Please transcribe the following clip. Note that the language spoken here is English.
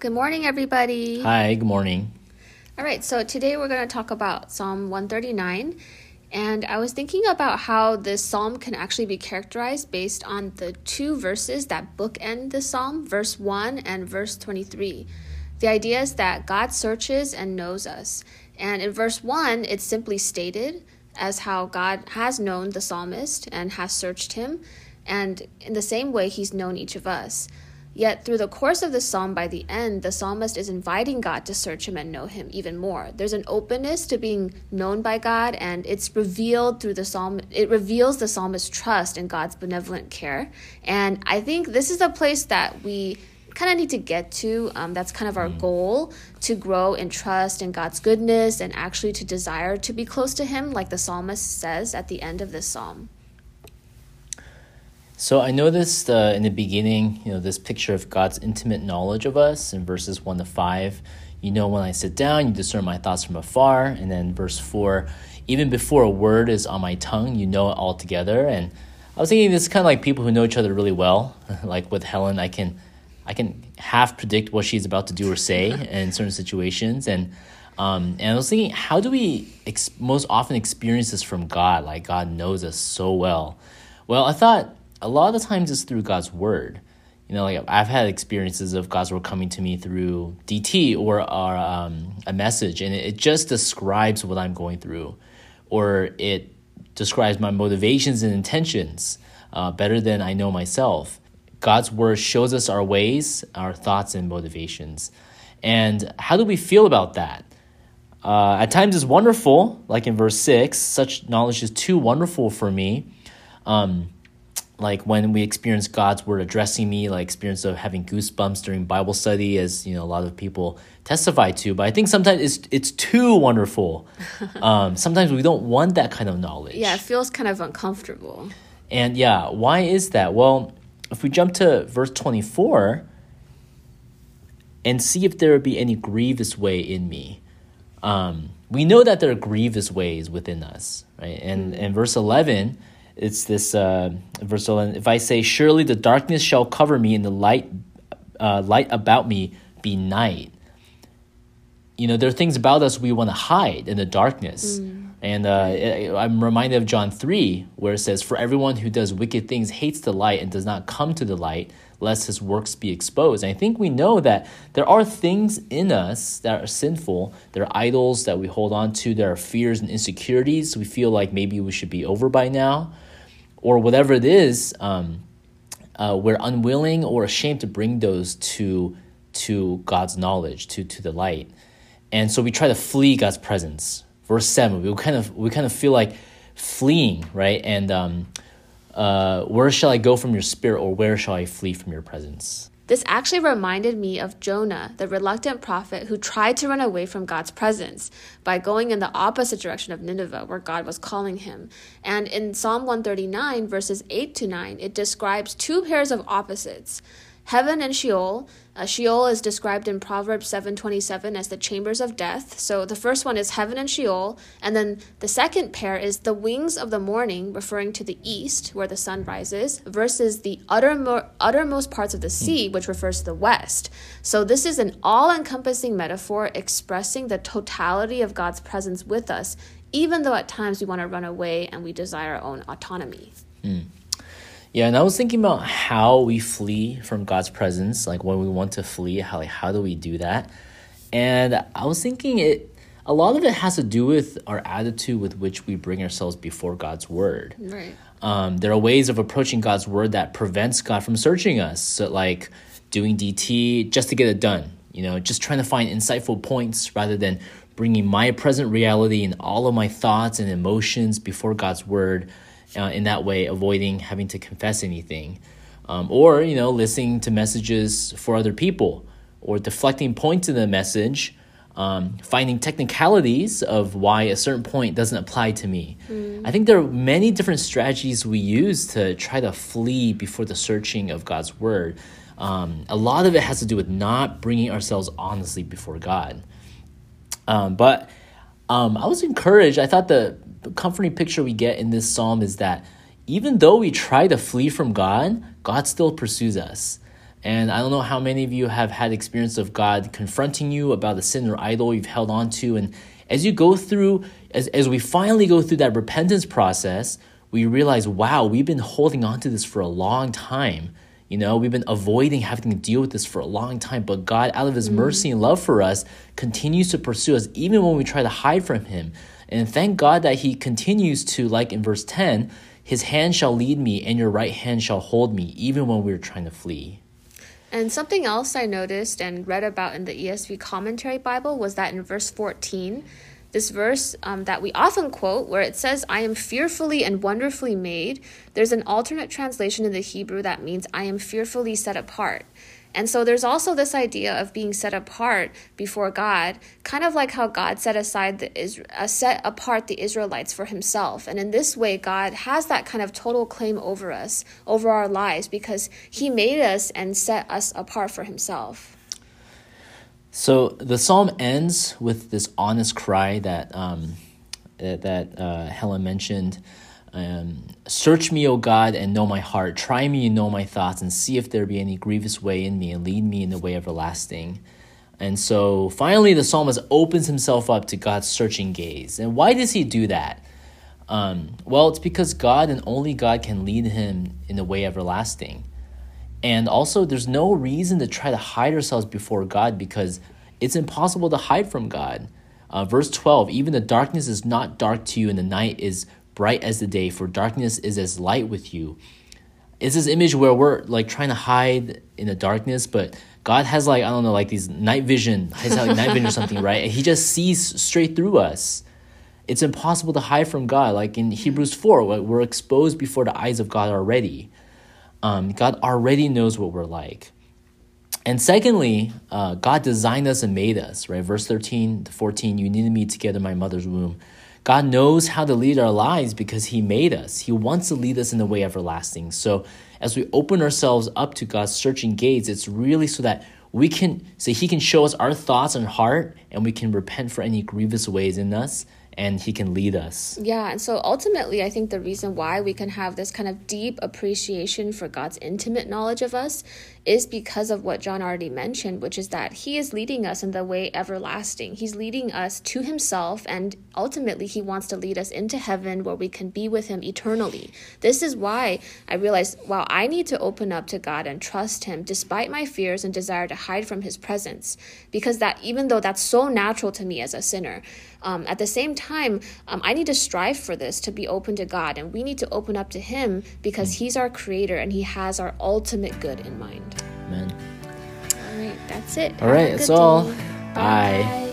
Good morning, everybody. Hi, good morning. All right, so today we're going to talk about Psalm 139. And I was thinking about how this psalm can actually be characterized based on the two verses that bookend the psalm, verse 1 and verse 23. The idea is that God searches and knows us. And in verse 1, it's simply stated as how God has known the psalmist and has searched him. And in the same way, he's known each of us. Yet, through the course of the psalm, by the end, the psalmist is inviting God to search him and know him even more. There's an openness to being known by God, and it's revealed through the psalm. It reveals the psalmist's trust in God's benevolent care. And I think this is a place that we kind of need to get to. Um, that's kind of our mm. goal to grow in trust in God's goodness and actually to desire to be close to Him, like the psalmist says at the end of this psalm. So I noticed uh, in the beginning, you know, this picture of God's intimate knowledge of us in verses 1 to 5. You know, when I sit down, you discern my thoughts from afar. And then verse 4, even before a word is on my tongue, you know it all together. And I was thinking this is kind of like people who know each other really well. like with Helen, I can I can half predict what she's about to do or say in certain situations. And um, and I was thinking, how do we ex- most often experience this from God? Like God knows us so well. Well, I thought a lot of the times it's through God's word. You know, like I've had experiences of God's word coming to me through DT or, um, a message, and it, just describes what I'm going through, or it describes my motivations and intentions uh, better than I know myself. God's word shows us our ways, our thoughts, and motivations. And how do we feel about that? Uh, at times it's wonderful, like in verse 6, such knowledge is too wonderful for me. Um, like when we experience God's word addressing me, like experience of having goosebumps during Bible study, as you know, a lot of people testify to. But I think sometimes it's it's too wonderful. um, sometimes we don't want that kind of knowledge. Yeah, it feels kind of uncomfortable. And yeah, why is that? Well, if we jump to verse twenty four and see if there would be any grievous way in me. Um, we know that there are grievous ways within us, right? And in verse eleven it's this uh, verse 11. If I say, Surely the darkness shall cover me, and the light, uh, light about me be night. You know, there are things about us we want to hide in the darkness. Mm. And uh, I'm reminded of John 3, where it says, For everyone who does wicked things hates the light and does not come to the light, lest his works be exposed. And I think we know that there are things in us that are sinful. There are idols that we hold on to. There are fears and insecurities we feel like maybe we should be over by now or whatever it is, um, uh, we're unwilling or ashamed to bring those to to God's knowledge, to to the light, and so we try to flee God's presence. Verse seven, we kind of we kind of feel like fleeing, right? And um, uh, where shall I go from your spirit, or where shall I flee from your presence? This actually reminded me of Jonah, the reluctant prophet who tried to run away from God's presence by going in the opposite direction of Nineveh, where God was calling him. And in Psalm 139, verses 8 to 9, it describes two pairs of opposites heaven and Sheol. Uh, Sheol is described in Proverbs 7:27 as the chambers of death. So the first one is heaven and Sheol, and then the second pair is the wings of the morning, referring to the east where the sun rises, versus the uttermo- uttermost parts of the hmm. sea, which refers to the west. So this is an all-encompassing metaphor expressing the totality of God's presence with us, even though at times we want to run away and we desire our own autonomy. Mm. Yeah, and I was thinking about how we flee from God's presence, like when we want to flee, how like how do we do that? And I was thinking it a lot of it has to do with our attitude with which we bring ourselves before God's word. Right. Um, there are ways of approaching God's word that prevents God from searching us. So like doing DT just to get it done, you know, just trying to find insightful points rather than bringing my present reality and all of my thoughts and emotions before God's word uh, in that way, avoiding having to confess anything. Um, or, you know, listening to messages for other people or deflecting points in the message, um, finding technicalities of why a certain point doesn't apply to me. Mm. I think there are many different strategies we use to try to flee before the searching of God's word. Um, a lot of it has to do with not bringing ourselves honestly before God. Um, but um, I was encouraged. I thought the comforting picture we get in this psalm is that even though we try to flee from God, God still pursues us. And I don't know how many of you have had experience of God confronting you about the sin or idol you've held on to. And as you go through, as, as we finally go through that repentance process, we realize, wow, we've been holding on to this for a long time. You know, we've been avoiding having to deal with this for a long time, but God, out of His mm. mercy and love for us, continues to pursue us even when we try to hide from Him. And thank God that He continues to, like in verse 10, His hand shall lead me, and your right hand shall hold me, even when we're trying to flee. And something else I noticed and read about in the ESV Commentary Bible was that in verse 14, this verse um, that we often quote, where it says, I am fearfully and wonderfully made, there's an alternate translation in the Hebrew that means, I am fearfully set apart. And so there's also this idea of being set apart before God, kind of like how God set aside the uh, set apart the Israelites for himself. And in this way God has that kind of total claim over us, over our lives because he made us and set us apart for himself. So the psalm ends with this honest cry that um, that uh, Helen mentioned. Um, Search me, O God, and know my heart. Try me and know my thoughts, and see if there be any grievous way in me, and lead me in the way everlasting. And so finally, the psalmist opens himself up to God's searching gaze. And why does he do that? Um, well, it's because God and only God can lead him in the way everlasting. And also, there's no reason to try to hide ourselves before God because it's impossible to hide from God. Uh, verse 12 Even the darkness is not dark to you, and the night is bright as the day, for darkness is as light with you. It's this image where we're like trying to hide in the darkness, but God has like, I don't know, like these night vision, has like night vision or something, right? And he just sees straight through us. It's impossible to hide from God. Like in Hebrews 4, we're exposed before the eyes of God already. Um, God already knows what we're like. And secondly, uh, God designed us and made us, right? Verse 13 to 14, you needed me together in my mother's womb. God knows how to lead our lives because He made us. He wants to lead us in the way everlasting. So as we open ourselves up to God's searching gates, it's really so that we can so He can show us our thoughts and heart, and we can repent for any grievous ways in us, and he can lead us. Yeah, and so ultimately, I think the reason why we can have this kind of deep appreciation for God's intimate knowledge of us is because of what John already mentioned, which is that he is leading us in the way everlasting. He's leading us to himself, and ultimately, he wants to lead us into heaven where we can be with him eternally. This is why I realized, wow, I need to open up to God and trust him despite my fears and desire to hide from his presence. Because that, even though that's so natural to me as a sinner, um, at the same time, um, I need to strive for this to be open to God, and we need to open up to Him because He's our creator and He has our ultimate good in mind. Amen. All right, that's it. All right, that's all. Bye. Bye.